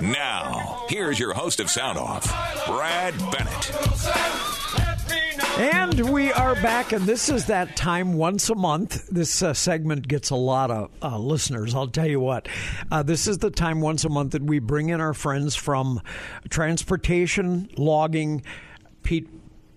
Now, here's your host of Sound Off, Brad Bennett. And we are back, and this is that time once a month. This uh, segment gets a lot of uh, listeners, I'll tell you what. Uh, this is the time once a month that we bring in our friends from transportation, logging, Pete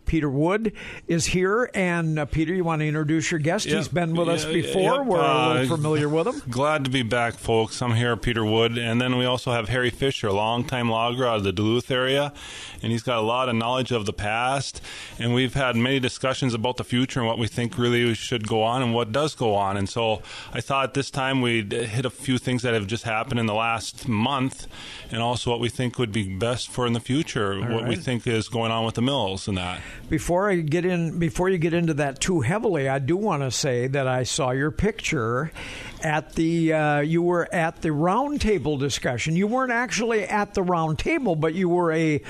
Peter Wood is here. And uh, Peter, you want to introduce your guest? Yep. He's been with us before. yep. We're a little Uh, familiar with him. Glad to be back, folks. I'm here, Peter Wood, and then we also have Harry Fisher, a longtime logger out of the Duluth area, and he's got a lot of knowledge of the past. And we've had many discussions about the future and what we think really should go on and what does go on. And so I thought this time we'd hit a few things that have just happened in the last month, and also what we think would be best for in the future, what we think is going on with the mills and that. Before I get in, before you get into that too heavily, I do want to say that I saw your picture at the. Uh, you were at the roundtable discussion. You weren't actually at the roundtable, but you were a.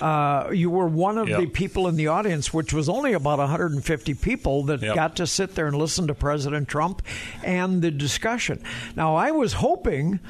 Uh, you were one of Yep. the people in the audience, which was only about 150 people that Yep. got to sit there and listen to President Trump and the discussion. Now, I was hoping.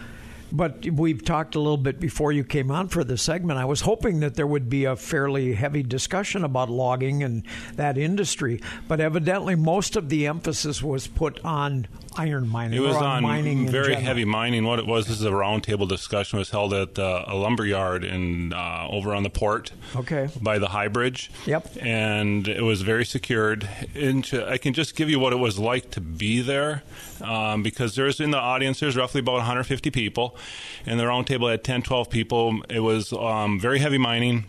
But we've talked a little bit before you came on for this segment. I was hoping that there would be a fairly heavy discussion about logging and that industry, but evidently most of the emphasis was put on iron mining. It was on mining very heavy mining. What it was this is a roundtable discussion was held at uh, a lumber yard in uh, over on the port. Okay. By the High Bridge. Yep. And it was very secured. Into, I can just give you what it was like to be there, um, because there's in the audience there's roughly about 150 people, and the roundtable had 10, 12 people. It was um, very heavy mining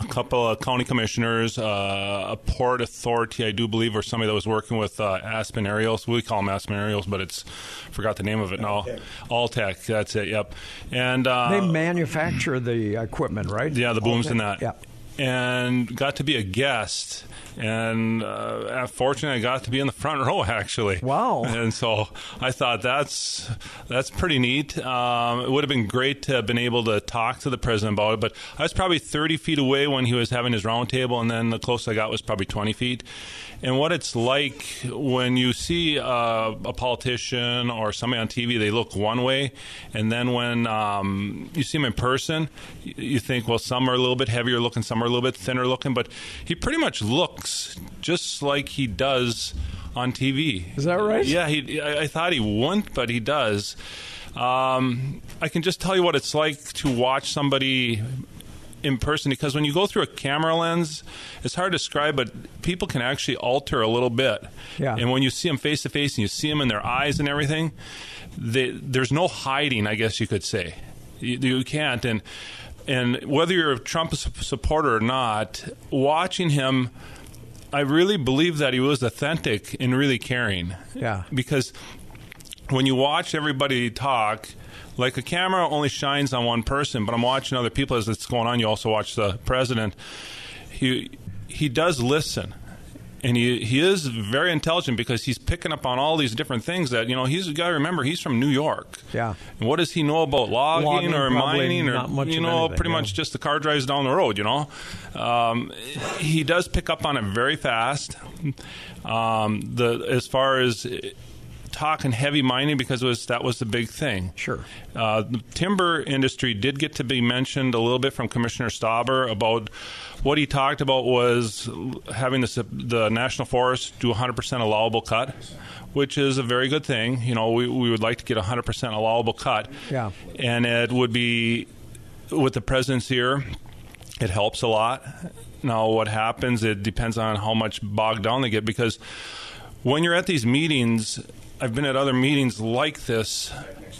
a couple of county commissioners, uh, a port authority, I do believe, or somebody that was working with uh, Aspen Aerials. We call them Aspen Aerials, but it's forgot the name of it now. Altec, that's it. Yep. And uh, They manufacture the equipment, right? yeah, the booms Okay. and that. Yeah. And got to be a guest. And uh, fortunately, I got to be in the front row actually. Wow. And so I thought that's that's pretty neat. Um, it would have been great to have been able to talk to the president about it, but I was probably 30 feet away when he was having his roundtable, and then the closest I got was probably 20 feet. And what it's like when you see uh, a politician or somebody on TV, they look one way, and then when um, you see him in person, you think, well, some are a little bit heavier looking, some are a little bit thinner looking, but he pretty much looks just like he does on TV. Is that right? Yeah, he, I, I thought he wouldn't, but he does. Um, I can just tell you what it's like to watch somebody in person because when you go through a camera lens, it's hard to describe, but people can actually alter a little bit. Yeah. And when you see them face to face and you see them in their eyes and everything, they, there's no hiding, I guess you could say. You, you can't. And and whether you're a Trump supporter or not, watching him, I really believe that he was authentic and really caring. Yeah. Because when you watch everybody talk, like a camera only shines on one person, but I'm watching other people as it's going on. You also watch the president. He he does listen. And he, he is very intelligent because he's picking up on all these different things that, you know, he's got to remember he's from New York. Yeah. And what does he know about logging, Logging, or mining or, you know, anything, pretty yeah. much just the car drives down the road, you know? Um, he does pick up on it very fast. Um, the As far as talking heavy mining because it was that was the big thing. Sure. Uh, the timber industry did get to be mentioned a little bit from Commissioner Stauber about what he talked about was having the, the national forest do 100% allowable cut, which is a very good thing. You know, we, we would like to get 100% allowable cut. Yeah. And it would be with the president's here, it helps a lot. Now, what happens, it depends on how much bogged down they get because when you're at these meetings, I've been at other meetings like this.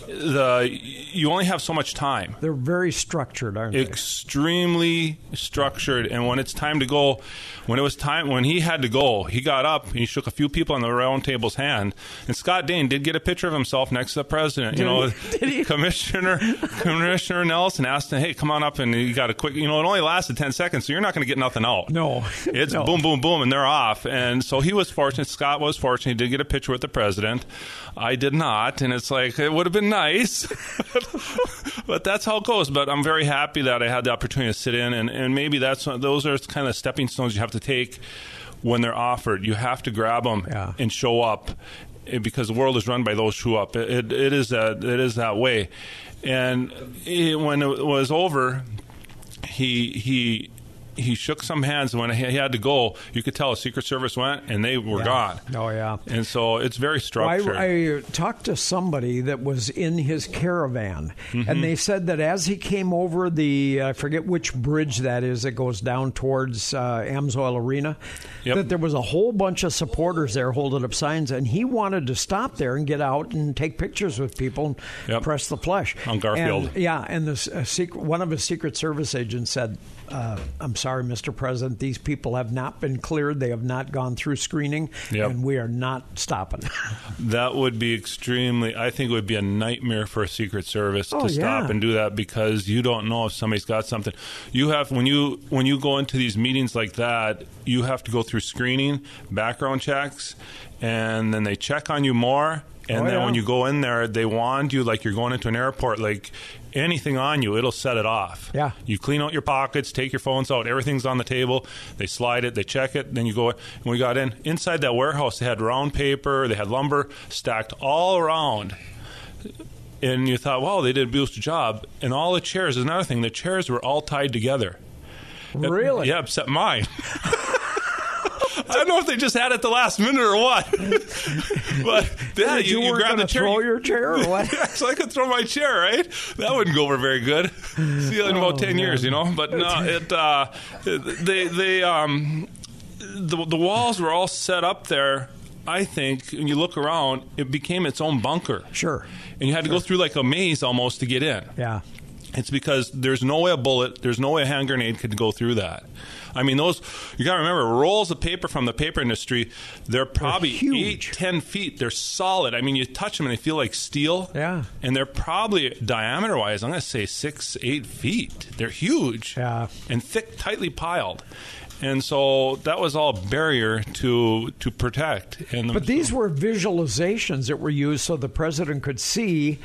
The you only have so much time. They're very structured, aren't they? Extremely structured, and when it's time to go, when it was time when he had to go, he got up and he shook a few people on the round table's hand. And Scott Dane did get a picture of himself next to the president. you know? Did he? Commissioner Commissioner Nelson asked him, "Hey, come on up," and he got a quick. You know, it only lasted ten seconds, so you're not going to get nothing out. No. It's No. boom, boom, boom, and they're off. And so he was fortunate. Scott was fortunate. He did get a picture with the president. I did not, and it's like it would have been nice, but that's how it goes. But I'm very happy that I had the opportunity to sit in, and, and maybe that's those are kind of stepping stones you have to take when they're offered. You have to grab them Yeah. and show up. eh, because the world is run by those who up. It, it, it is that it is that way. And he, when it was over, he he he shook some hands when he had to go. You could tell a Secret Service went and they were Yeah. gone. Oh, yeah. And so it's very Well, structured. I, I talked to somebody that was in his caravan, Mm-hmm. and they said that as he came over the, I forget which bridge that is that goes down towards uh, Amsoil Arena, Yep. that there was a whole bunch of supporters there holding up signs, and he wanted to stop there and get out and take pictures with people and Yep. press the flesh. On Garfield. And, yeah, and the uh, secret, one of his Secret Service agents said, uh, "I'm sorry, Mr. President, these people have not been cleared. They have not gone through screening, Yep. and we are not stopping." That would be extremely. I think it would be a nightmare for a Secret Service Oh, to stop yeah. and do that because you don't know if somebody's got something. You have when you when you go into these meetings like that, you have to go through screening, background checks, and then they check on you more. And Oh, then yeah. when you go in there, they wand you like you're going into an airport. Like anything on you, it'll set it off. Yeah. You clean out your pockets, take your phones out, everything's on the table. They slide it, they check it, then you go. When we got in inside that warehouse, they had round paper, they had lumber stacked all around. And you thought, wow, they did a beautiful job. And all the chairs is another thing. The chairs were all tied together. Really? Yeah, except mine. I don't know if they just had it the last minute or what. but yeah, Did you, you, weren't grab going the to chair. throw your chair or what? yeah, so I could throw my chair, right? That wouldn't go over very good. See you in about Oh, ten years, you know. But no, it uh, they they um the the walls were all set up there. I think when you look around, it became its own bunker. Sure. And you had to go through like a maze almost to get in. Yeah. It's because there's no way a bullet, there's no way a hand grenade could go through that. I mean, those you got to remember rolls of paper from the paper industry. They're probably huge. eight, ten feet. They're solid. I mean, you touch them and they feel like steel. Yeah. and they're probably diameter wise. I'm going to say six, eight feet. They're huge. Yeah. and thick, tightly piled. And so that was all barrier to to protect. And But these were visualizations that were used so the president could see.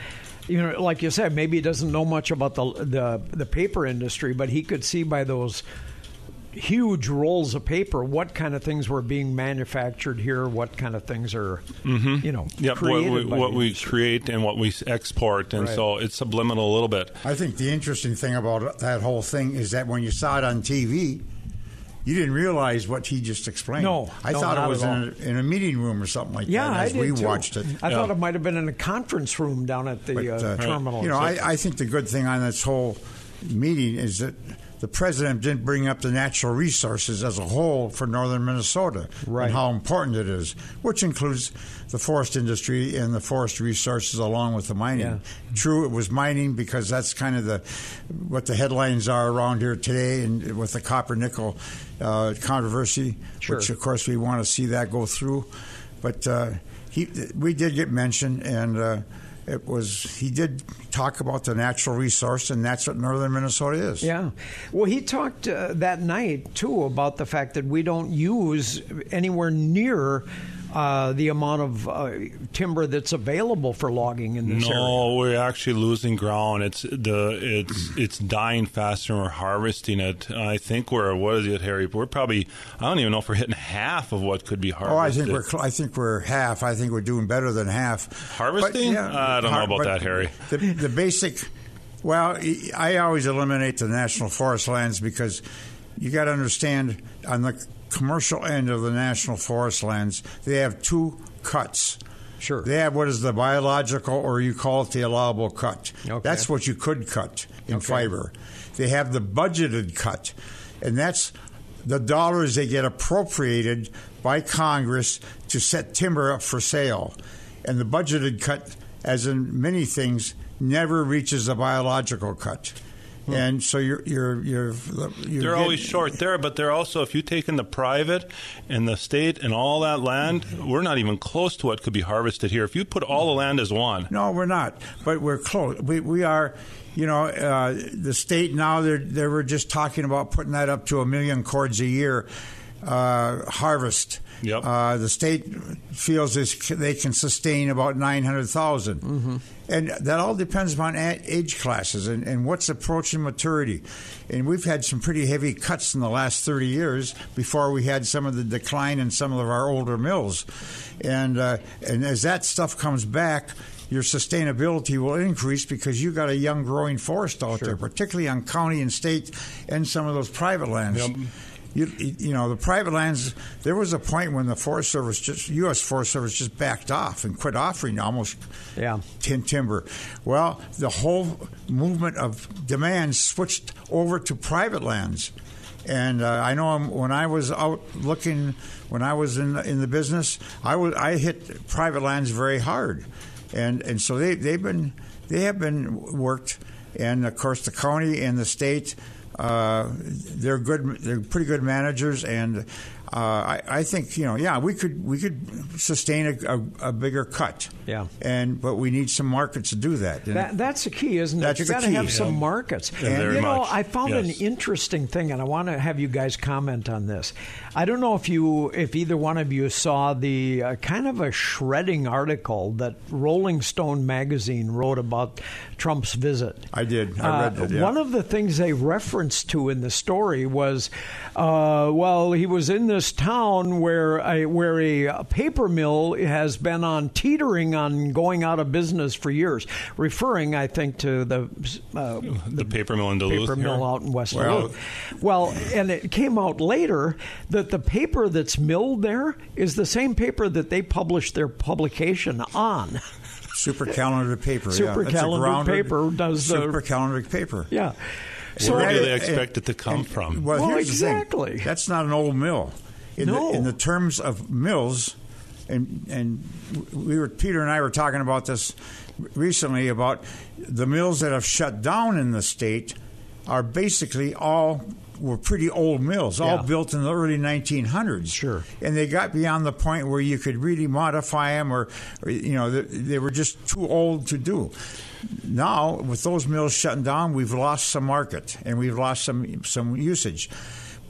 You know, like you said, maybe he doesn't know much about the the, the paper industry, but he could see by those huge rolls of paper what kind of things were being manufactured here, what kind of things are, you know, Mm-hmm. Yep, what we, what we create and what we export, and Right. so it's subliminal a little bit. I think the interesting thing about that whole thing is that when you saw it on TV, you didn't realize what he just explained. No, I no, thought it was in a, in a meeting room or something like Yeah, that. I As did we too. watched it, I Yeah. thought it might have been in a conference room down at the But, uh, uh, terminal. You know, I, I think the good thing on this whole meeting is that the president didn't bring up the natural resources as a whole for northern Minnesota Right. and how important it is, which includes the forest industry and the forest resources along with the mining. Yeah. True, it was mining because that's kind of the what the headlines are around here today, and with the copper nickel uh, controversy, Sure. which of course we want to see that go through. But uh, he, we did get mentioned, and uh, it was he did talk about the natural resource, and that's what northern Minnesota is. Yeah. Well, he talked uh, that night, too, about the fact that we don't use anywhere near uh, the amount of uh, timber that's available for logging in this area. No, we're actually losing ground. It's the it's it's dying faster, and we're harvesting it. I think we're what is it, Harry? We're probably I don't even know if we're hitting half of what could be harvested. Oh, I think we're I think we're half. I think we're doing better than half. Harvesting? But, I don't know about that, Harry. The, the basic. Well, I always eliminate the national forest lands because you got to understand on the commercial end of the national forest lands, they have two cuts. Sure. They have what is the biological, or you call it the allowable cut. Okay. That's what you could cut in Okay. fiber. They have the budgeted cut, and that's the dollars they get appropriated by Congress to set timber up for sale. And the budgeted cut, as in many things, never reaches the biological cut. And so you're you're you're, you're They're getting- always short there, but they're also if you take in the private and the state and all that land, we're not even close to what could be harvested here. If you put all the land as one, No, we're not. But we're close. We we are. You know, uh, the state now they're they were just talking about putting that up to a million cords a year. Uh, harvest. Yep. Uh, the state feels they can sustain about 900,000. Mm-hmm. And that all depends upon age classes and, and what's approaching maturity. And we've had some pretty heavy cuts in the last 30 years before we had some of the decline in some of our older mills. And, uh, and as that stuff comes back, your sustainability will increase because you've got a young growing forest out there, particularly on county and state and some of those private lands. Yep. You, you know the private lands. There was a point when the Forest Service, just U.S. Forest Service, just backed off and quit offering almost Yeah. tin timber. Well, the whole movement of demand switched over to private lands. And uh, I know I'm- when I was out looking, when I was in in the business, I was I hit private lands very hard, and and so they they've been they have been worked, and of course the county and the state, Uh, they're good, they're pretty good managers, and uh, I, I think you know yeah we could we could sustain a, a, a bigger cut, Yeah. and but we need some markets to do that. That, that's the key, isn't it? You the got to key. have some Yeah. markets. Yeah, very you know, much. I found Yes. an interesting thing, and I want to have you guys comment on this. I don't know if you, if either one of you saw the uh, kind of a shredding article that Rolling Stone magazine wrote about Trump's visit. I did. I read Uh, it. Yeah. One of the things they referenced to in the story was, uh, well, he was in this town where a, where a paper mill has been on teetering on going out of business for years, referring, I think, to the uh, The paper mill in Duluth. paper here. mill out in West Well- Duluth. Well, and it came out later that the paper that's milled there is the same paper that they published their publication on. Super calendar paper. Super That's a calendar grounded paper does the- super calendar paper. Yeah. Where do they expect it to come and- from? Well, Well, here's the thing. exactly. That's not an old mill. In, No. the, in the terms of mills, and and we were Peter and I were talking about this recently about the mills that have shut down in the state are basically all were pretty old mills, all Yeah. built in the early 1900s. Sure. and they got beyond the point where you could really modify them, or, or you know, they, they were just too old to do. Now, with those mills shutting down, we've lost some market and we've lost some some usage.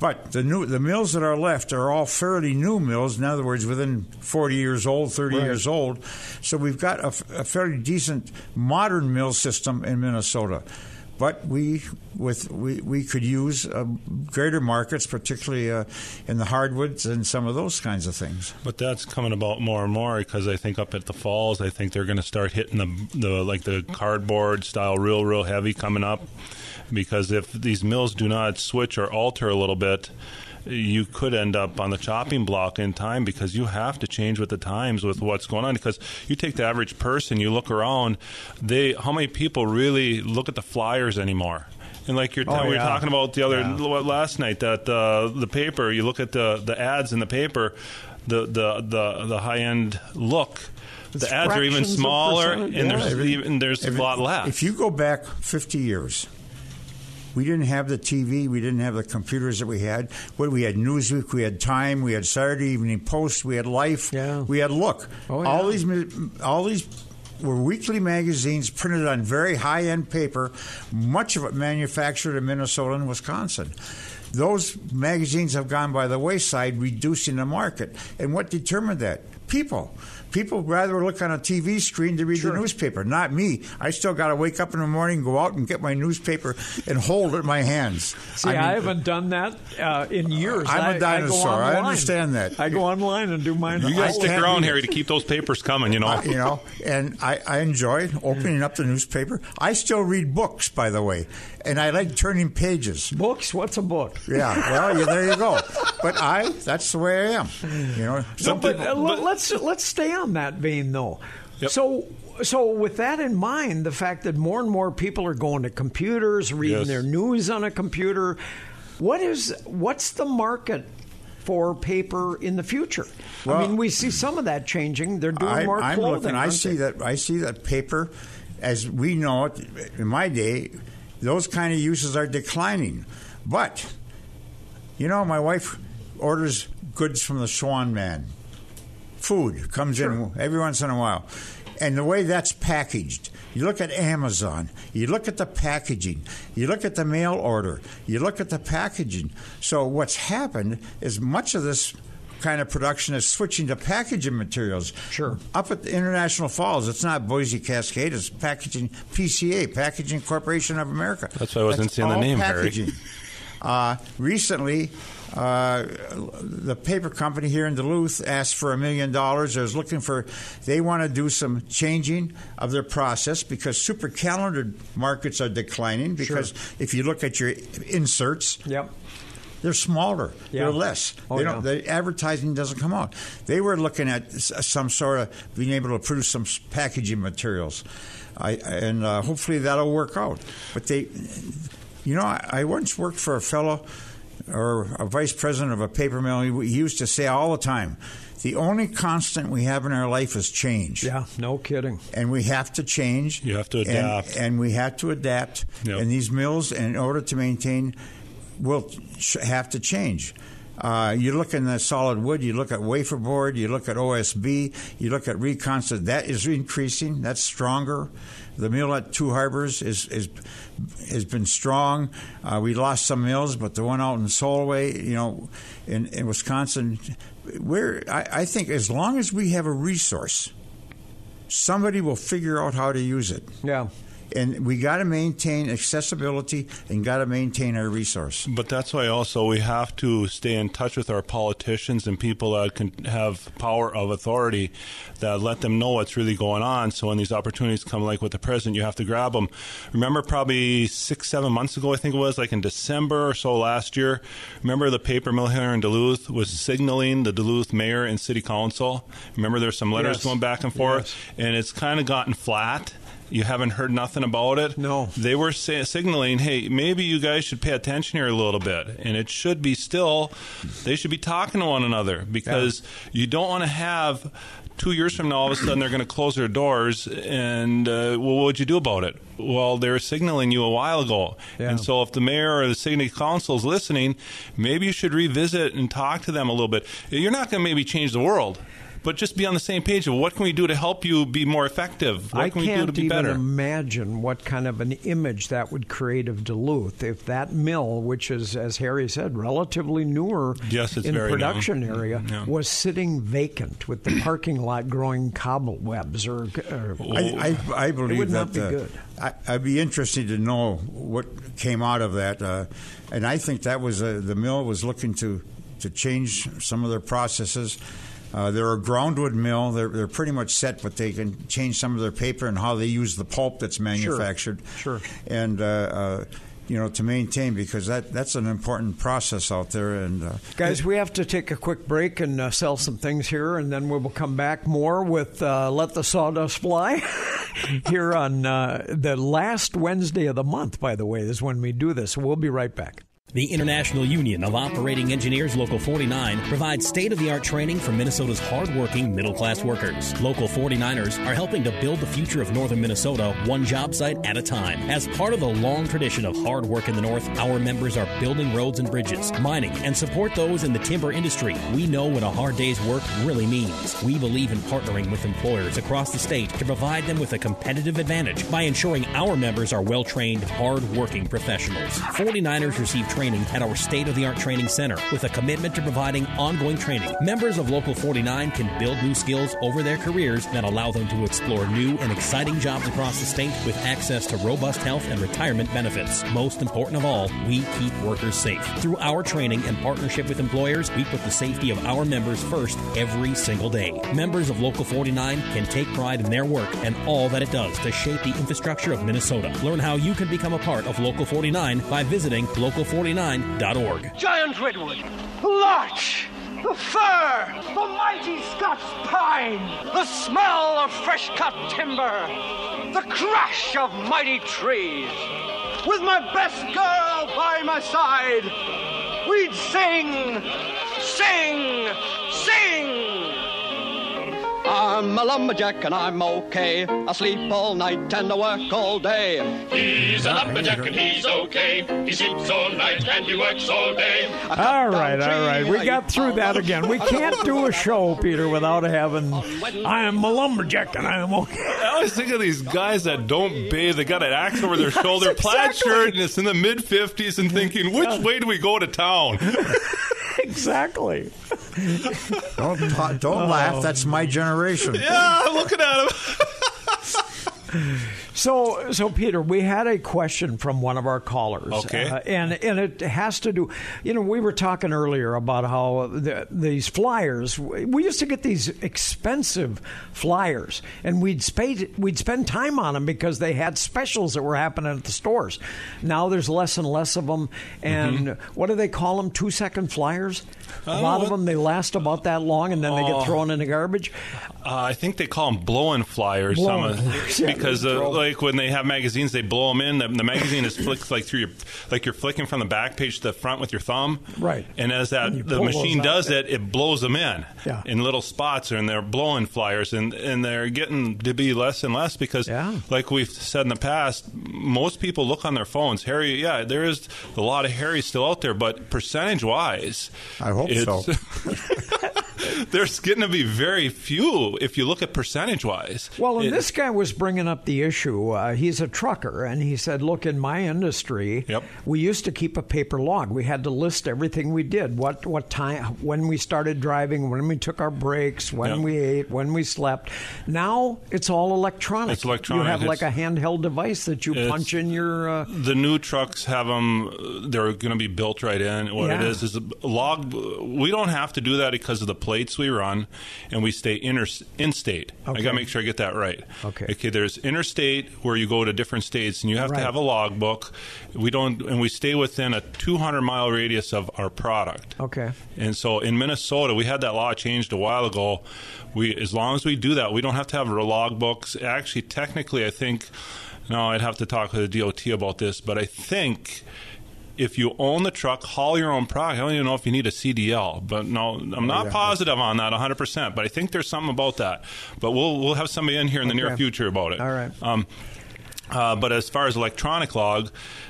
But the new the mills that are left are all fairly new mills. In other words, within 40 years old, 30 Right. years old. So we've got a fairly decent modern mill system in Minnesota. But we with we, we could use uh, greater markets, particularly uh, in the hardwoods and some of those kinds of things. But that's coming about more and more because I think up at the falls, I think they're going to start hitting the the like the cardboard style, real real heavy coming up. Because if these mills do not switch or alter a little bit, you could end up on the chopping block in time because you have to change with the times with what's going on. Because you take the average person, you look around, they how many people really look at the flyers anymore? And like you're, Oh, we were yeah. talking about the other Yeah. last night that uh, the paper, you look at the the ads in the paper, the the the, the high end look. It's the ads are even smaller, and yeah. there's even there's a lot less. If you go back 50 years, we didn't have the TV, we didn't have the computers that we had. What we had Newsweek, we had Time, we had Saturday Evening Post, we had Life, Yeah. we had Look. Oh, All these, all these were weekly magazines printed on very high-end paper. Much of it manufactured in Minnesota and Wisconsin. Those magazines have gone by the wayside, reducing the market. And what determined that? People. People rather look on a TV screen to read the newspaper. Not me. I still got to wake up in the morning, go out and get my newspaper and hold it in my hands. See, I, mean, haven't done that uh, in years. I'm a go dinosaur. I online. understand that. I go online and do mine. you guys to I stick around. Harry, to keep those papers coming. You know. I- you know, and I, I enjoy opening up the newspaper. I still read books, by the way, and I like turning pages. Books? What's a book? Yeah, well, yeah, there you go. But I, that's the way I am. You know, some But people, uh, let- let's let's stay on that vein, though. Yep. So. So, with that in mind, the fact that more and more people are going to computers, reading Yes. their news on a computer, what is what's the market for paper in the future? I mean, we see some of that changing. They're doing I, more I'm clothing. looking. I see they? that. I see that paper, as we know it in my day, those kind of uses are declining. But you know, my wife orders goods from the Swan Man. Food comes in every once in a while. And the way that's packaged, you look at Amazon, you look at the packaging, you look at the mail order, you look at the packaging. So what's happened is much of this kind of production is switching to packaging materials. Sure. Up at the International Falls, it's not Boise Cascade, it's packaging PCA, Packaging Corporation of America. That's why I wasn't That's seeing the all name, Harry. packaging. Uh, recently, uh, the paper company here in Duluth asked for a million dollars. I was looking for, they want to do some changing of their process because super calendar markets are declining. Because if you look at your inserts, Yep. They're smaller. Yeah. They're less. Oh, they yeah. don't, the advertising doesn't come out. They were looking at some sort of being able to produce some packaging materials, I, and uh, hopefully that'll work out. But they, you know, I, I once worked for a fellow or a vice president of a paper mill. He, he used to say all the time, "The only constant we have in our life is change." Yeah, no kidding. and we have to change. You have to and- adapt. and, we have to adapt. Yep. And these mills, in order to maintain, will have to change. Uh, you look in the solid wood, you look at wafer board, you look at OSB, you look at reconstant. That is increasing. That's stronger. The mill at Two Harbors is is has been strong. Uh, we lost some mills, but the one out in Solway, you know, in, in Wisconsin, where I, I think as long as we have a resource, somebody will figure out how to use it. Yeah. And we got to maintain accessibility and got to maintain our resource. But that's why also we have to stay in touch with our politicians and people that can have power of authority that let them know what's really going on. So when these opportunities come, like with the president, you have to grab them. Remember, probably six, seven months ago, I think it was, like in December or so last year. Remember the paper mill here in Duluth was signaling the Duluth mayor and city council. Remember, there's some letters Yes. going back and forth, and it's kind of gotten flat. You haven't heard nothing about it. No. They were say, signaling, hey, maybe you guys should pay attention here a little bit. And it should be still, they should be talking to one another because you don't want to have two years from now, all of a sudden they're going to close their doors. And, uh, well, what would you do about it? Well, they were signaling you a while ago. Yeah. And so if the mayor or the city council is listening, maybe you should revisit and talk to them a little bit. You're not going to maybe change the world. But just be on the same page of what can we do to help you be more effective? What I can we do can't to be even better? imagine what kind of an image that would create of Duluth if that mill, which is, as Harry said, relatively newer Yes, it's in very new. production area, Yeah. was sitting vacant with the parking lot growing cobwebs or. or I, I, I believe would that not be uh, good. I, I'd be interested to know what came out of that, uh, and I think that was uh, the mill was looking to to change some of their processes. Uh, they're a groundwood mill. They're, they're pretty much set, but they can change some of their paper and how they use the pulp that's manufactured. Sure. sure. And uh, uh, you know to maintain because that that's an important process out there. And uh, Guys, we have to take a quick break and uh, sell some things here, and then we will come back more with uh, Let the Sawdust Fly here on uh, the last Wednesday of the month, by the way, is when we do this. We'll be right back. The International Union of Operating Engineers Local 49 provides state of the art training for Minnesota's hardworking middle class workers. Local 49ers are helping to build the future of northern Minnesota one job site at a time. As part of the long tradition of hard work in the north, our members are building roads and bridges, mining, and support those in the timber industry. We know what a hard day's work really means. We believe in partnering with employers across the state to provide them with a competitive advantage by ensuring our members are well trained, hard working professionals. 49ers receive training at our state of the art training center with a commitment to providing ongoing training. Members of Local 49 can build new skills over their careers that allow them to explore new and exciting jobs across the state with access to robust health and retirement benefits. Most important of all, we keep workers safe. Through our training and partnership with employers, we put the safety of our members first every single day. Members of Local 49 can take pride in their work and all that it does to shape the infrastructure of Minnesota. Learn how you can become a part of Local 49 by visiting local49.org. giant redwood, larch, the fir, the mighty Scots pine, the smell of fresh cut timber, the crash of mighty trees. With my best girl by my side, we'd sing, sing, sing. I'm a lumberjack and I'm okay. I sleep all night and I work all day. He's a lumberjack and he's okay. He sleeps all night and he works all day. All right, all right. We got through that again. We can't do a show, Peter, without having I am a lumberjack and I am okay. I always think of these guys that don't bathe. They got an axe over their shoulder, Yes, plaid exactly. shirt, and it's in the mid 50s, and thinking, which way do we go to town? exactly. Don't don't laugh. That's my oh, generation. yeah, I'm looking at him. So, so Peter, we had a question from one of our callers, Okay. uh, and and it has to do. You know, we were talking earlier about how the, these flyers. We used to get these expensive flyers, and we'd spend we'd spend time on them because they had specials that were happening at the stores. Now there's less and less of them, and what do they call them? Two second flyers. A lot of them they last about that long, and then they Oh. get thrown in the garbage. Uh, I think they call them blowing flyers. Blowing some of- flyers, yeah, because 'em. Like when they have magazines, they blow them in. The, the magazine is flicked like through your, like you're flicking from the back page to the front with your thumb. Right. And as And that the machine does it, it blows them in. Yeah. In little spots, and they're blowing flyers, and and they're getting to be less and less because, Yeah. like we've said in the past, most people look on their phones. Harry, yeah, there is a lot of Harry still out there, but percentage wise, I hope so. there's getting to be very few if you look at percentage wise. Well, and this guy was bringing up the issue. Uh, he's a trucker, and he said, "Look, in my industry, Yep. we used to keep a paper log. We had to list everything we did, what what time, when we started driving, when we took our breaks, when Yep. we ate, when we slept. Now it's all electronic. It's electronic. You have like a handheld device that you punch in your. Uh, the new trucks have them they're going to be built right in what it Yeah. is is a log we don't have to do that because of the plates we run and we stay inter, in-state i got to make sure i get that right Okay. okay there's interstate where you go to different states and you have Right. to have a logbook. we don't and we stay within a 200 mile radius of our product okay. and so in Minnesota, we had that law changed a while ago. We, as long as we do that, we don't have to have log books. Actually, technically, I think. No, I'd have to talk with the DOT about this, but I think if you own the truck, haul your own product. I don't even know if you need a CDL, but no, I'm not positive on that 100. percent But I think there's something about that. But we'll we'll have somebody in here in the near future about it. All right. Um, uh, but as far as electronic log,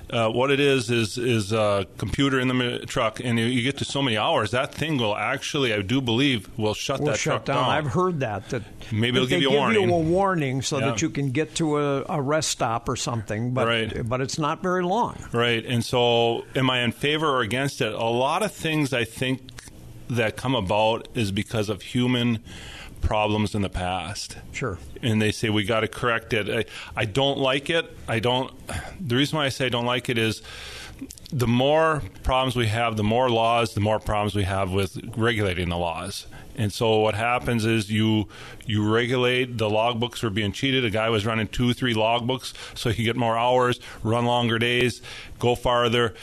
uh, what it is is is a computer in the truck, and you, you get to so many hours, that thing will actually, I do believe, will shut Will that shut truck down. I've heard that. That Maybe it'll give you a give warning. you a warning so Yeah. that you can get to a, a rest stop or something. But Right. but it's not very long. Right. And so, am I in favor or against it? A lot of things I think that come about is because of human problems in the past. Sure. And they say we got to correct it. I, I don't like it. I don't. The reason why I say I don't like it is the more problems we have, the more laws, the more problems we have with regulating the laws. And so what happens is you you regulate the logbooks were being cheated. A guy was running two, three logbooks so he could get more hours, run longer days, go farther.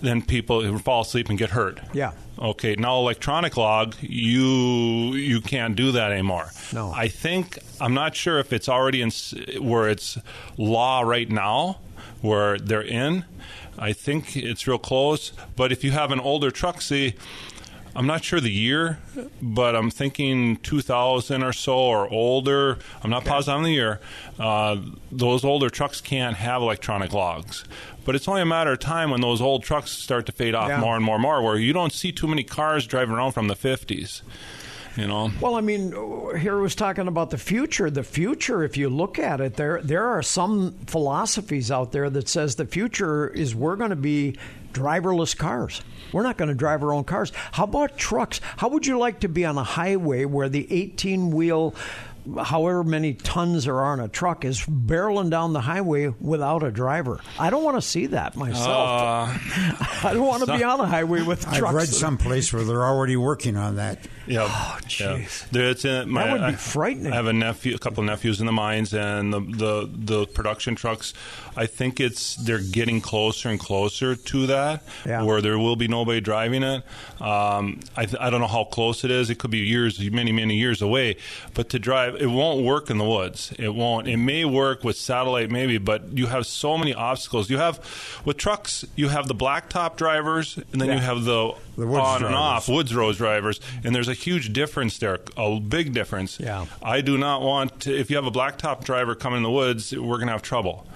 Then people fall asleep and get hurt. Yeah. Okay. Now electronic log, you you can't do that anymore. No. I think I'm not sure if it's already in where it's law right now, where they're in. I think it's real close. But if you have an older truck, see, I'm not sure the year, but I'm thinking 2000 or so or older. I'm not positive on the year. Uh, those older trucks can't have electronic logs. But it's only a matter of time when those old trucks start to fade off Yeah. more and more and more, where you don't see too many cars driving around from the 50s. You know? Well, I mean, here was talking about the future. The future, if you look at it, there there are some philosophies out there that says the future is we're going to be driverless cars. We're not going to drive our own cars. How about trucks? How would you like to be on a highway where the 18 wheel however many tons there are on a truck is barreling down the highway without a driver. I don't want to see that myself. Uh, I don't want to be on the highway with trucks. I've trucks. read someplace where they're already working on that. Yeah. Oh, yeah. jeez. There- It's in my, That would be I- frightening. I have a nephew, a couple of nephews in the mines, and the, the the production trucks. I think it's they're getting closer and closer to that, Yeah. where there will be nobody driving it. Um, I, th- I don't know how close it is. It could be years, many many years away. But to drive, it won't work in the woods. It won't. It may work with satellite, maybe, but you have so many obstacles. You have with trucks, you have the blacktop drivers, and then Yeah. you have the The woods on and off woods road drivers, and there's a huge difference there, a big difference. Yeah. I do not want to, if you have a blacktop driver coming in the woods, we're going to have trouble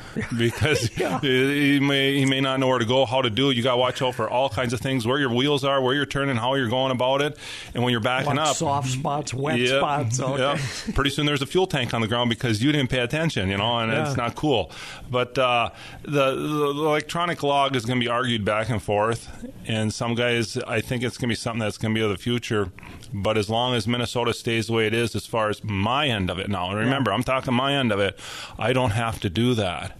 because he may he may not know where to go, how to do it. You got to watch out for all kinds of things, where your wheels are, where you're turning, how you're going about it, and when you're backing Like up, soft spots, wet Yep. spots. Okay. Yep. Pretty soon there's a fuel tank on the ground because you didn't pay attention, you know, and Yeah. it's not cool. But uh, the, the, electronic log is going to be argued back and forth, and some guys, I think it's going to be something that's going to be of the future. But as long as Minnesota stays the way it is, as far as my end of it now, and remember, I'm talking my end of it, I don't have to do that.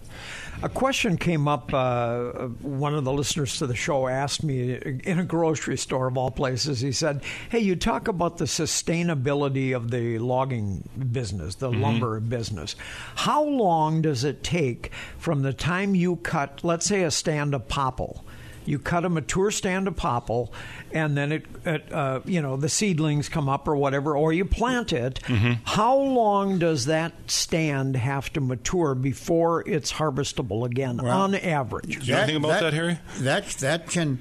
A question came up. Uh, one of the listeners to the show asked me in a grocery store of all places. He said, "Hey, you talk about the sustainability of the logging business, the lumber business. How long does it take from the time you cut, let's say, a stand of popple?" You cut a mature stand of popple, and then it, it uh, you know, the seedlings come up or whatever, or you plant it. How long does that stand have to mature before it's harvestable again, on average? Do you know anything about that, Harry? That that can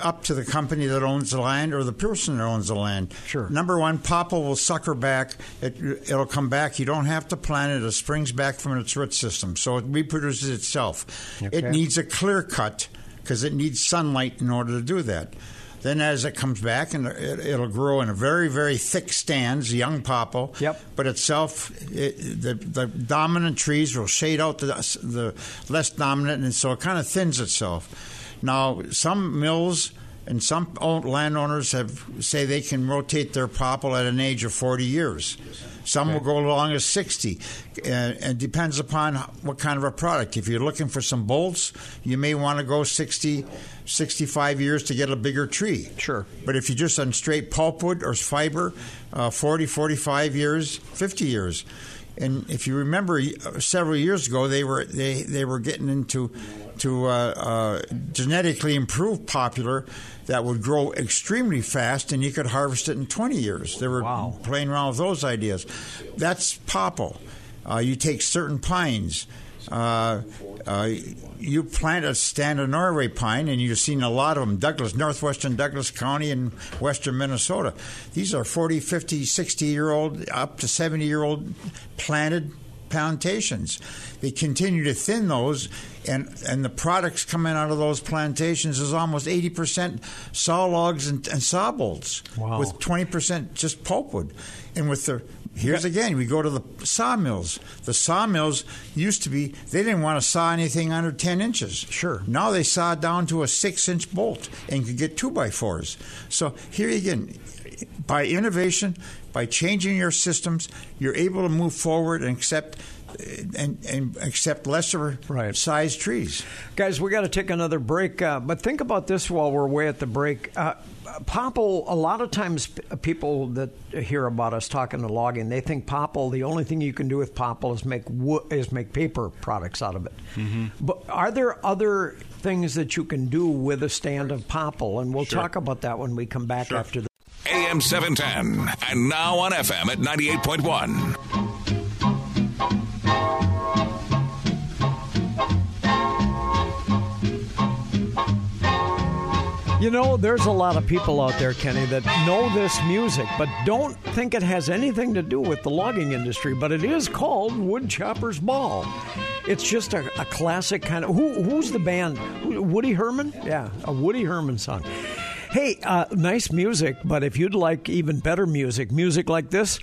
up to the company that owns the land or the person that owns the land. Sure. Number one, popple will sucker back. It, it'll come back. You don't have to plant it. It springs back from its root system, so it reproduces itself. Okay. It needs a clear cut because it needs sunlight in order to do that. Then, as it comes back, and it, it'll grow in a very, very thick stands, young popple. Yep. But itself, it, the the dominant trees will shade out the the less dominant, and so it kind of thins itself. Now, some mills and some landowners have say they can rotate their popple at an age of 40 years. Some will go as long as 60, and it depends upon what kind of a product. If you're looking for some bolts, you may want to go 60, 65 years to get a bigger tree. Sure. But if you're just on straight pulpwood or fiber, uh, 40, 45 years, 50 years. And if you remember, uh, several years ago, they were they, they were getting into to uh, uh, genetically improved poplar that would grow extremely fast, and you could harvest it in 20 years. They were Wow. playing around with those ideas. That's popple. Uh, you take certain pines. Uh, uh, you plant a stand of Norway pine, and you've seen a lot of them. Douglas, northwestern Douglas County, and western Minnesota. These are 40, 50, 60 year old, up to 70 year old planted plantations. They continue to thin those, and, and the products coming out of those plantations is almost 80% saw logs and, and saw bolts, Wow. with 20% just pulpwood. And with the Here's again, we go to the sawmills. The sawmills used to be, they didn't want to saw anything under 10 inches. Sure. Now they saw down to a six inch bolt and could get two by fours. So here again, by innovation, by changing your systems, you're able to move forward and accept and, and accept lesser Right. sized trees. Guys, we got to take another break, uh, but think about this while we're away at the break. Uh, popple, a lot of times people that hear about us talking to logging, they think popple, the only thing you can do with popple is make wo- is make paper products out of it. Mm-hmm. But are there other things that you can do with a stand of popple? And we'll Sure. talk about that when we come back Sure. after the AM 710 and now on FM at 98.1. You know, there's a lot of people out there, Kenny, that know this music, but don't think it has anything to do with the logging industry. But it is called Woodchopper's Ball. It's just a, a classic kind of. Who, who's the band? Woody Herman? Yeah, a Woody Herman song. Hey, uh, nice music, but if you'd like even better music, music like this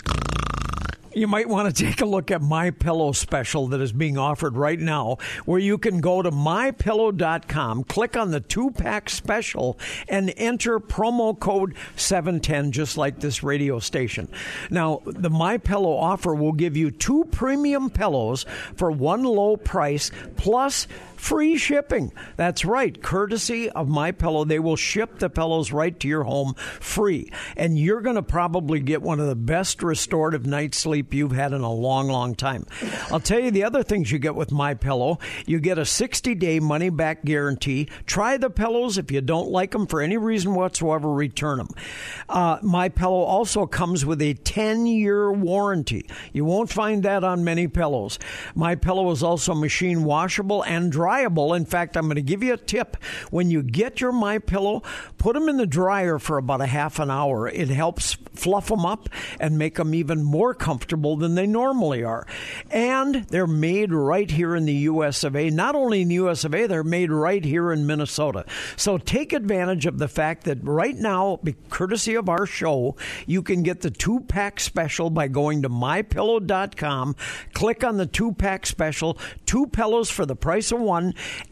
you might want to take a look at my pillow special that is being offered right now where you can go to mypillow.com click on the two pack special and enter promo code 710 just like this radio station. Now the my pillow offer will give you two premium pillows for one low price plus free shipping. That's right, courtesy of My Pillow. They will ship the pillows right to your home free, and you're going to probably get one of the best restorative night's sleep you've had in a long, long time. I'll tell you the other things you get with My Pillow. You get a 60-day money-back guarantee. Try the pillows if you don't like them for any reason whatsoever. Return them. Uh, My Pillow also comes with a 10-year warranty. You won't find that on many pillows. My Pillow is also machine washable and dryable. Dryable. In fact, I'm going to give you a tip. When you get your My Pillow, put them in the dryer for about a half an hour. It helps fluff them up and make them even more comfortable than they normally are. And they're made right here in the US of A. Not only in the US of A, they're made right here in Minnesota. So take advantage of the fact that right now, courtesy of our show, you can get the two pack special by going to mypillow.com. Click on the two pack special, two pillows for the price of one,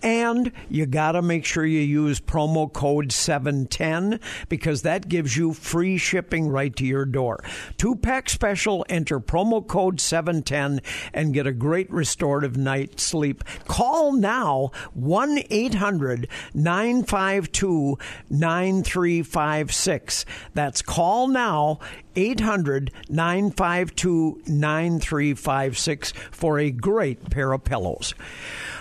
and you got to make sure you use promo code 710 because that gives you free shipping right to your door. Two pack special, enter promo code 710 and get a great restorative night's sleep. Call now 1 800 952 9356. That's call now 800 952 9356 for a great pair of pillows.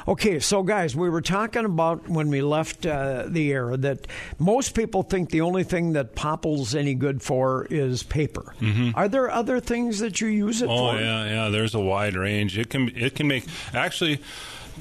Okay, so guys, we were talking about when we left uh, the air that most people think the only thing that Popple's any good for is paper. Are there other things that you use it Oh for? Oh yeah, yeah. There's a wide range. It can it can make actually.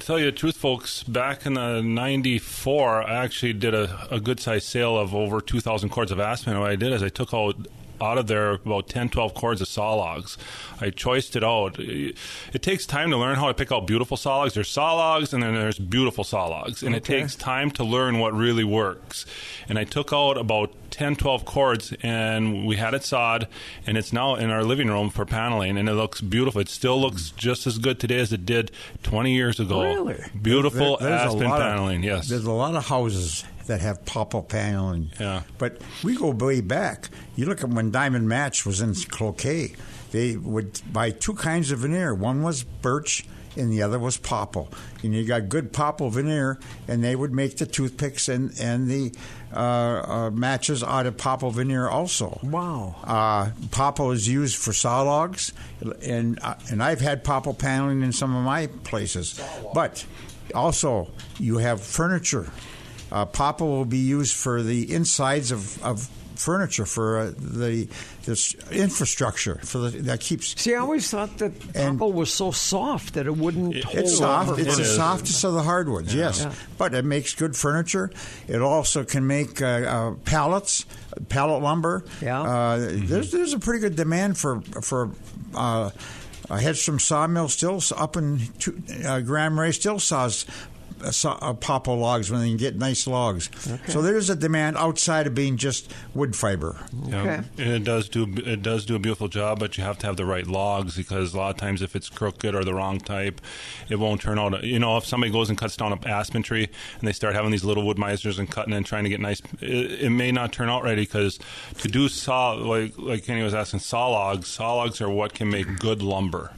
To tell you the truth, folks, back in the '94, I actually did a, a good sized sale of over 2,000 cords of aspen. What I did is I took out out of there about 10, 12 cords of saw logs. I choiced it out. It, takes time to learn how to pick out beautiful saw logs. There's saw logs and then there's beautiful saw logs. And it takes time to learn what really works. And I took out about 10, 12 cords and we had it sawed and it's now in our living room for paneling and it looks beautiful. It still looks just as good today as it did 20 years ago. Really? Beautiful There- there's a aspen lot of- paneling, yes. There's a lot of houses that have popple paneling. Yeah. But we go way back. You look at when Diamond Match was in Cloquet, they would buy two kinds of veneer. One was birch and the other was popple. And you got good popple veneer, and they would make the toothpicks and, and the uh, uh, matches out of popple veneer also. Wow. Uh, popple is used for saw logs, and uh, and I've had popple paneling in some of my places. But also, you have furniture. Uh, popple will be used for the insides of, of furniture for uh, the this infrastructure for the that keeps. See, I always thought that And- was so soft that it wouldn't hold It's soft. It's the softest of the hardwoods, yes. Yeah. But it makes good furniture. It also can make uh, uh, pallets, pallet lumber. Yeah. Uh, Mm-hmm. There's there's a pretty good demand for for. Uh, uh, Hedstrom Sawmill still up in two, uh, Grand Marais still saws uh, saw, uh, popple logs when they can get nice logs. So there's a demand outside of being just wood fiber. Yeah, Okay. and it does do it does do a beautiful job, but you have to have the right logs because a lot of times if it's crooked or the wrong type, it won't turn out. You know, if somebody goes and cuts down an aspen tree and they start having these little Wood-Mizers and cutting and trying to get nice, it, it may not turn out right because to do saw like like Kenny was asking saw logs, saw logs are what can make good lumber.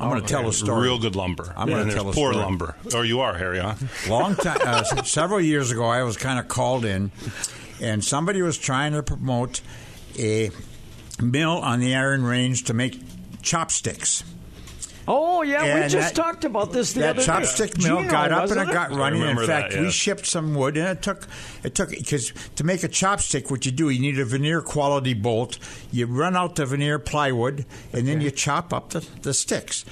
I'm going to tell a story. Real good lumber. I'm gonna tell there's a poor story. lumber. Or you are, Harry, huh? long time, uh, several years ago, I was kind of called in, and somebody was trying to promote a mill on the Iron Range to make chopsticks. Oh yeah, we just that- talked about this the that other chopstick day. mill Gino, got up and wasn't it got running. In fact, that, we shipped some wood, and it took it took because to make a chopstick, what you do, you need a veneer quality bolt. You run out the veneer plywood, and then you chop up the, the sticks.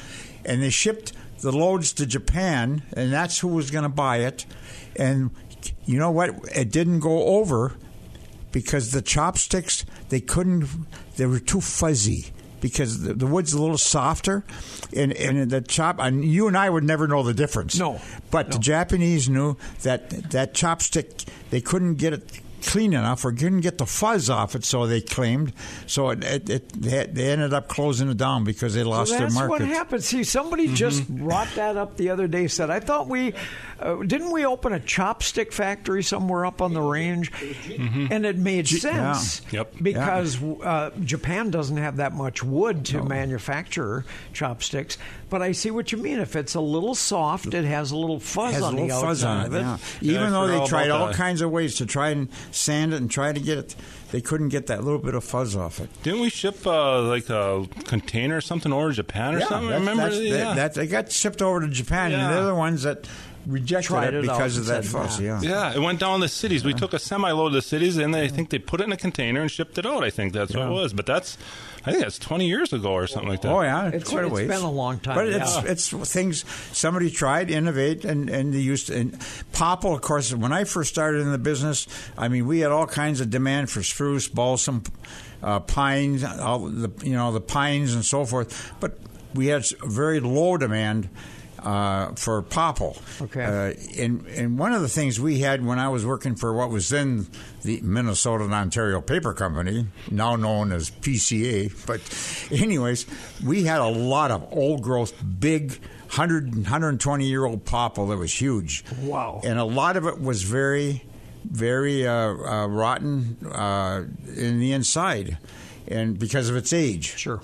And they shipped the loads to Japan, and that's who was going to buy it. And you know what? It didn't go over because the chopsticks they couldn't they were too fuzzy because the, the wood's a little softer and and the chop and you and I would never know the difference No. but the Japanese knew that that chopstick they couldn't get it clean enough or couldn't get the fuzz off it so they claimed so it, it, it they, they ended up closing it down because they lost So their that's market what happened. See, somebody just brought that up the other day. Said, "I thought we uh, didn't we open a chopstick factory somewhere up on the range?" And it made sense. Yep. Because uh, Japan doesn't have that much wood to manufacture chopsticks. But I see what you mean. If it's a little soft, it has a little fuzz has on the little outside fuzz on it. it. Yeah. Yeah, Even though they forgot tried all that. kinds of ways to try and sand it and try to get it, they couldn't get that little bit of fuzz off it. Didn't we ship uh, like a container or something over to Japan or something? that's- Remember? that's- yeah. that, that- they got shipped over to Japan, and Yeah. they're the ones that rejected Tried it it because of that fuss. Yeah. Yeah, it went down the cities. We took a semi load of the cities, and they I think they put it in a container and shipped it out. I think that's what it was. But that's, I think that's 20 years ago or something like that. Oh yeah, It's- quite a it's ways. been a long time, But it's yeah. it's things somebody tried, innovate, and and they used to, and popple. Of course, when I first started in the business, I mean, we had all kinds of demand for spruce, balsam, uh, pines, all the you know the pines and so forth. But we had very low demand. Uh, for popple, Okay. Uh, and and one of the things we had when I was working for what was then the Minnesota and Ontario Paper Company, now known as PCA, but anyways, we had a lot of old growth, big. 100 120 year old popple that was huge. Wow. And a lot of it was very, very uh, uh, rotten uh, in the inside, and because of its age Sure.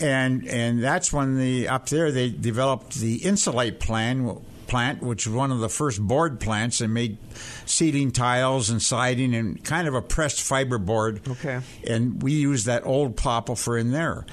And and that's when the up there they developed the Insulite plan plant, which was one of the first board plants and made seating tiles and siding and kind of a pressed fiber board. Okay. and we used that old popple for in there.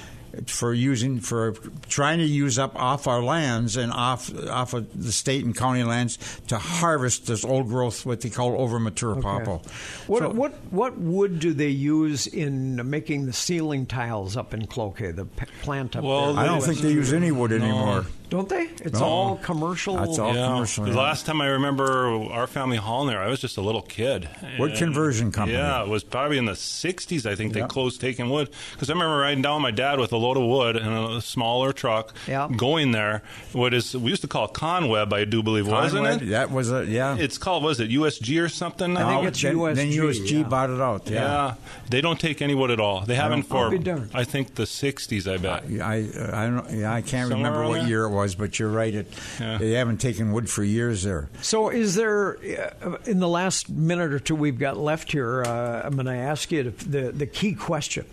For using for trying to use up off our lands and off off of the state and county lands to harvest this old growth what they call over mature popple. What So- what what wood do they use in making the ceiling tiles up in Cloquet? The p- plant up Well, there. I don't think they use any wood anymore. Don't they? It's No. all commercial. That's all Yeah. commercial. The yeah. last time I remember our family hauling there, I was just a little kid. Wood And- Conversion Company. Yeah, it was probably in the 60s, I think, they Yeah. closed taking wood. Because I remember riding down with my dad with a load of wood in a smaller truck Yeah. going there. What is we used to call Conwed, I do believe, wasn't it? That was a yeah. It's called, was it USG or something? I now? think it's then, USG, Then USG yeah. bought it out. Yeah. Yeah. they don't take any wood at all. They haven't don't- for I'll be. I think the '60s. I bet. I I don't yeah, I can't Somewhere remember what there? year it was, but you're right. It Yeah. they haven't taken wood for years there. So, is there uh, in the last minute or two we've got left here? Uh, I'm going to ask you the the key question: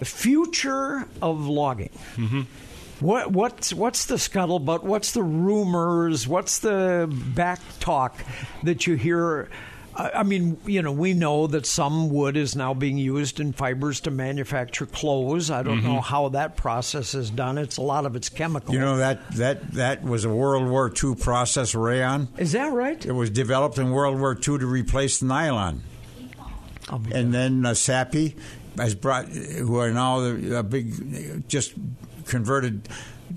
the future of logging. Mm-hmm. What what's what's the scuttlebutt? What's the rumors? What's the back talk that you hear? I I mean, you know, we know that some wood is now being used in fibers to manufacture clothes. I don't Mm-hmm. know how that process is done. It's a lot of it's chemical. You know that that that was a World War II process rayon. is that right? It was developed in World War II to replace the nylon, be and then uh, Sappi has brought, who are now the uh, big, just converted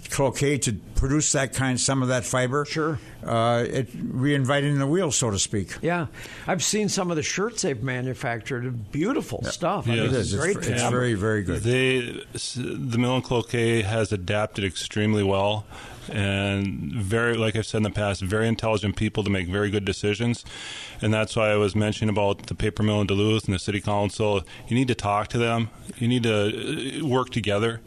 cloquet to produce that kind, some of that fiber. Sure. uh, it reinviting the wheel, so to speak. Yeah, I've seen some of the shirts they've manufactured. Beautiful stuff. I mean, it is. It's Great fr- it's fabric. very, very good. They, the Mill and Cloquet has adapted extremely well, and very, like I've said in the past, very intelligent people to make very good decisions, and that's why I was mentioning about the paper mill in Duluth and the city council. You need to talk to them. You need to uh, work together.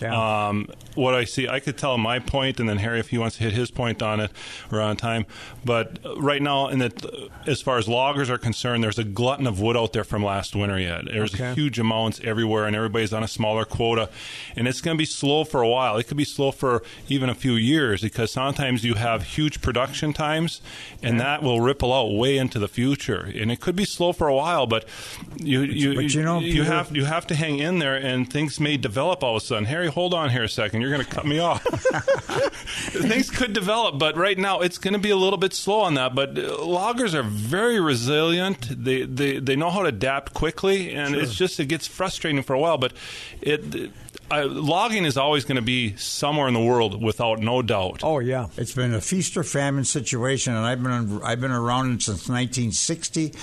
Yeah. Um, what I see, I could tell my point, and then Harry, if he wants to hit his point on it, we're on time. But right now, in the, as far as loggers are concerned, there's a glutton of wood out there from last winter yet. There's Okay. huge amounts everywhere, and everybody's on a smaller quota. And it's going to be slow for a while. It could be slow for even a few years because sometimes you have huge production times, and that will ripple out way into the future. And it could be slow for a while, but you you but you know, you have you have to hang in there, and things may develop all of a sudden. Harry, hold on here a second. You're going to cut me off. things could develop, but right now it's going to be a little bit slow on that. But uh, loggers are very resilient. They they, they know how to adapt quickly, and it's just it gets frustrating for a while. But it. it uh, logging is always going to be somewhere in the world, without no doubt. Oh yeah. It's been a feast or famine situation, and I've been I've been around since 1960,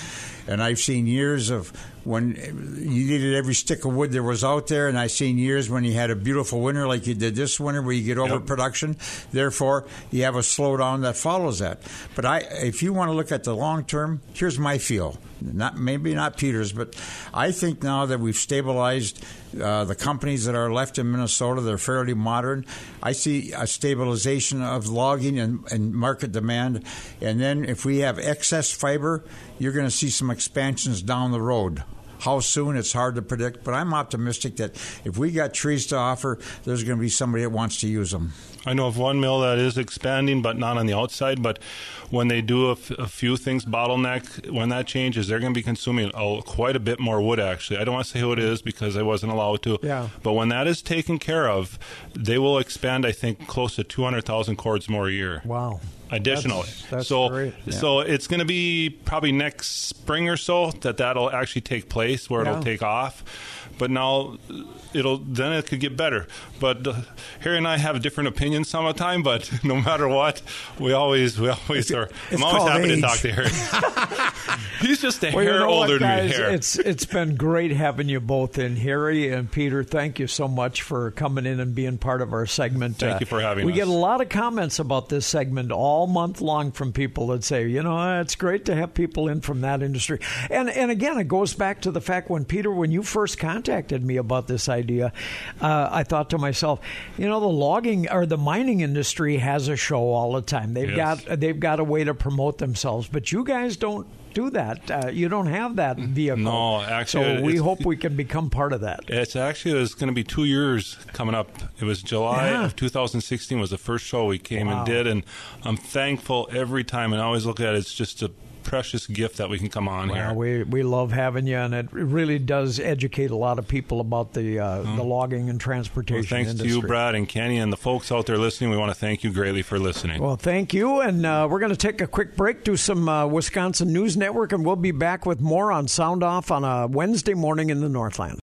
and I've seen years of when you needed every stick of wood there was out there, and I've seen years when you had a beautiful winter like you did this winter, where you get overproduction. Therefore, you have a slowdown that follows that. But I, if you want to look at the long term, here's my feel. Not maybe not Peter's, but I think now that we've stabilized uh, the companies that are left in Minnesota, they're fairly modern. I see a stabilization of logging and, and market demand, and then if we have excess fiber, you're going to see some expansions down the road. How soon, it's hard to predict, but I'm optimistic that if we got trees to offer, there's going to be somebody that wants to use them. I know of one mill that is expanding, but not on the outside. But when they do a, f- a few things bottleneck, when that changes, they're going to be consuming a, quite a bit more wood. Actually, I don't want to say who it is because I wasn't allowed to. Yeah. But when that is taken care of, they will expand. I think close to two hundred thousand cords more a year. Wow. Additionally. That's- that's so great. so it's going to be probably next spring or so that that'll actually take place where Yeah. it'll take off. But now it'll then it could get better. But uh, Harry and I have different opinions some of the time. But no matter what, we always we always are. it's I'm always happy age. to talk to Harry. He's just a Well, you hair know what, older than me. Hair. It's it's been great having you both in. Harry and Peter, thank you so much for coming in and being part of our segment. Uh, Thank you for having we us. We get a lot of comments about this segment all month long from people that say, you know, it's great to have people in from that industry. And and again, it goes back to the fact when Peter, when you first contacted me about this idea, uh, I thought to myself, you know, the logging or the mining industry has a show all the time. They've Yes. got they've got a way to promote themselves, but you guys don't do that. Uh, you don't have that vehicle. No, actually, So we hope we can become part of that. It's actually it's going to be two years coming up. It was July Yeah. of 2016 was the first show we came Wow. and did, and I'm thankful every time. And I always look at it, it's just a precious gift that we can come on here. We we love having you, and it really does educate a lot of people about the uh, the logging and transportation Well, thanks industry. to you, Brad and Kenny, and the folks out there listening. We want to thank you greatly for listening. Well, thank you, and uh, we're going to take a quick break, do some uh, Wisconsin News Network, and we'll be back with more on Sound Off on a Wednesday morning in the Northland.